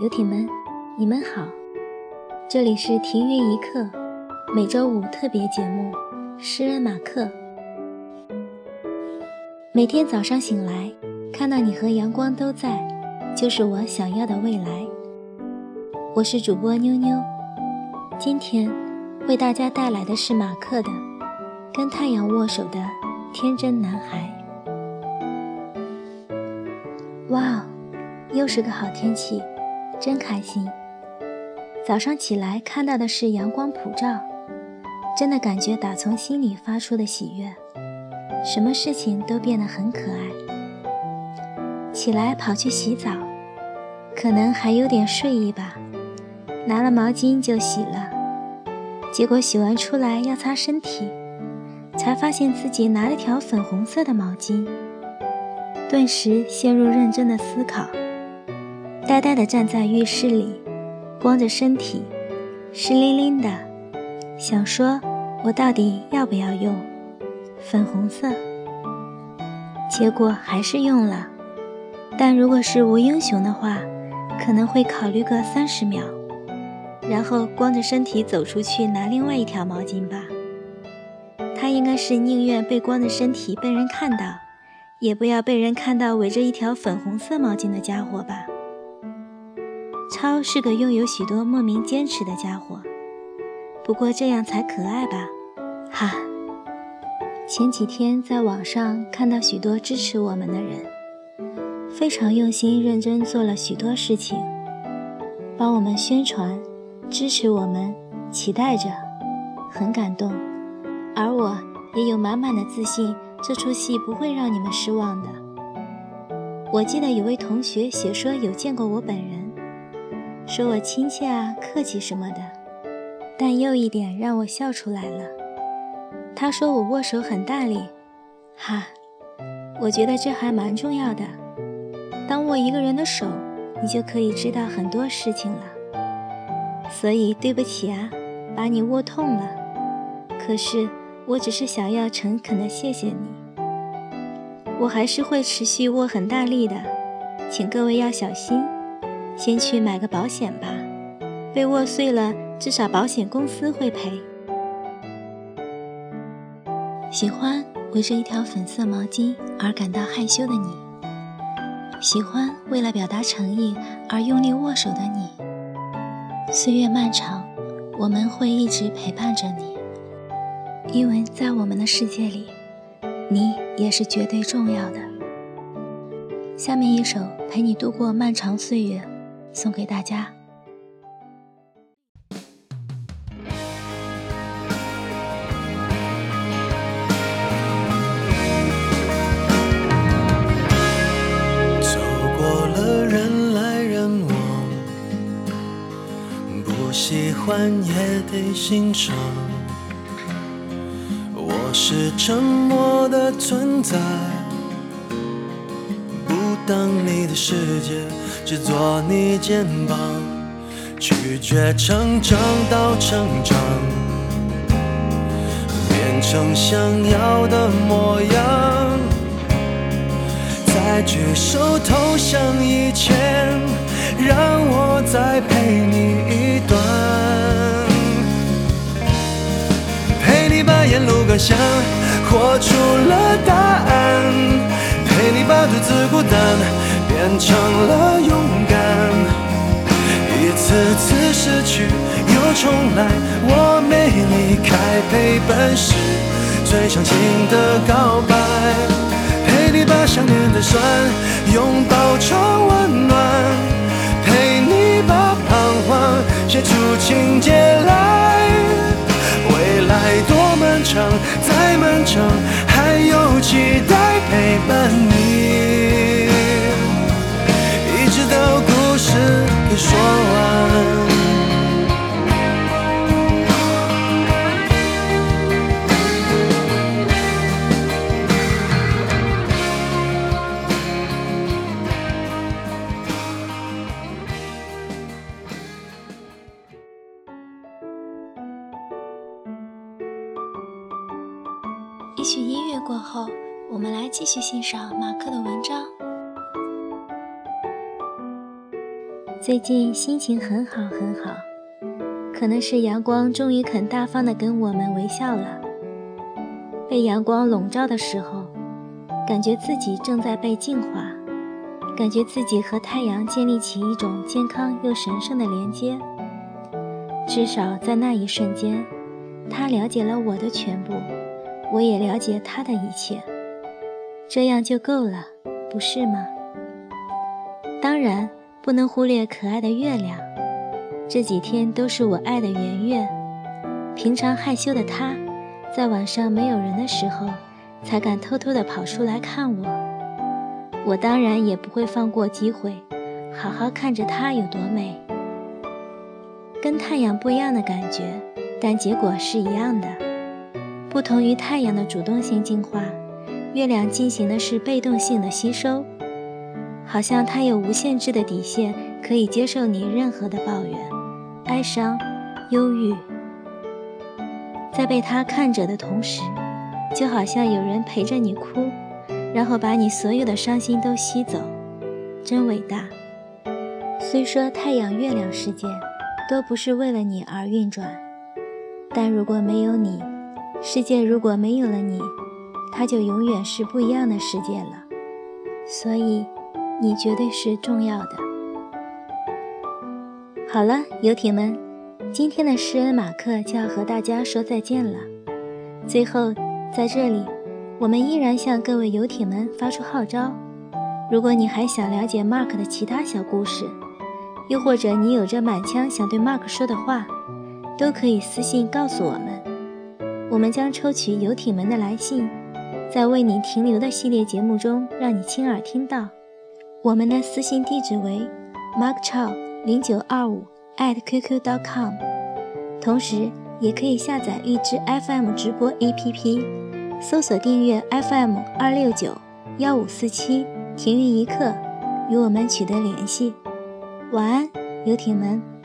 游艇们，你们好，这里是停云一刻每周五特别节目《诗人马克》。每天早上醒来，看到你和阳光都在，就是我想要的未来。我是主播妞妞，今天为大家带来的是马克的《跟太阳握手的天真男孩》。哇哦，又是个好天气，真开心！早上起来看到的是阳光普照，真的感觉打从心里发出的喜悦，什么事情都变得很可爱。起来跑去洗澡，可能还有点睡意吧，拿了毛巾就洗了，结果洗完出来要擦身体，才发现自己拿了条粉红色的毛巾。顿时陷入认真的思考，呆呆地站在浴室里，光着身体，湿淋淋的，想说：“我到底要不要用粉红色？”结果还是用了，但如果是吴英雄的话，可能会考虑个三十秒，然后光着身体走出去拿另外一条毛巾吧。他应该是宁愿被光着身体被人看到。也不要被人看到围着一条粉红色毛巾的家伙吧。超是个拥有许多莫名坚持的家伙，不过这样才可爱吧？哈。前几天在网上看到许多支持我们的人，非常用心认真做了许多事情，帮我们宣传，支持我们，期待着，很感动。而我也有满满的自信。这出戏不会让你们失望的。我记得有位同学写说有见过我本人，说我亲切啊、客气什么的，但又一点让我笑出来了。他说我握手很大力，哈，我觉得这还蛮重要的。当握一个人的手，你就可以知道很多事情了。所以对不起啊，把你握痛了。可是。我只是想要诚恳的谢谢你，我还是会持续握很大力的，请各位要小心，先去买个保险吧，被握碎了，至少保险公司会赔。喜欢围着一条粉色毛巾而感到害羞的你，喜欢为了表达诚意而用力握手的你，岁月漫长，我们会一直陪伴着你。因为在我们的世界里，你也是绝对重要的。下面一首陪你度过漫长岁月，送给大家。走过了人来人往，不喜欢也得欣赏。我是沉默的存在，当你的世界，只做你肩膀，拒绝成长到成长，变成想要的模样，在举手投降以前，让我再陪你一段。陪你把沿路感想活出了答案，把独自孤单变成了勇敢。一次次失去又重来，我没离开，陪伴是最长情的告白。陪你把想念的酸拥抱成温暖，陪你把彷徨写出情节来。未来多漫长，再漫长，还有期待陪伴你，曲音乐过后，我们来继续欣赏马克的文章。最近心情很好很好，可能是阳光终于肯大方的跟我们微笑了。被阳光笼罩的时候，感觉自己正在被净化，感觉自己和太阳建立起一种健康又神圣的连接。至少在那一瞬间，他了解了我的全部，我也了解他的一切，这样就够了，不是吗？当然。不能忽略可爱的月亮，这几天都是我爱的圆月。平常害羞的他，在晚上没有人的时候，才敢偷偷的跑出来看我。我当然也不会放过机会，好好看着它有多美。跟太阳不一样的感觉，但结果是一样的。不同于太阳的主动性进化，月亮进行的是被动性的吸收。好像它有无限制的底线，可以接受你任何的抱怨、哀伤、忧郁。在被他看着的同时，就好像有人陪着你哭，然后把你所有的伤心都吸走，真伟大。虽说太阳、月亮世界都不是为了你而运转，但如果没有你，世界如果没有了你，它就永远是不一样的世界了。所以。你绝对是重要的。好了，游艇们，今天的诗人马克就要和大家说再见了。最后，在这里，我们依然向各位游艇们发出号召：如果你还想了解 Mark 的其他小故事，又或者你有着满腔想对 Mark 说的话，都可以私信告诉我们。我们将抽取游艇们的来信，在为你停留的系列节目中，让你亲耳听到。我们的私信地址为 markchow 零九二五 at qq.com，同时也可以下载荔枝 FM 直播 APP，搜索订阅 FM 二六九幺五四七停云一刻，与我们取得联系。晚安，游艇们。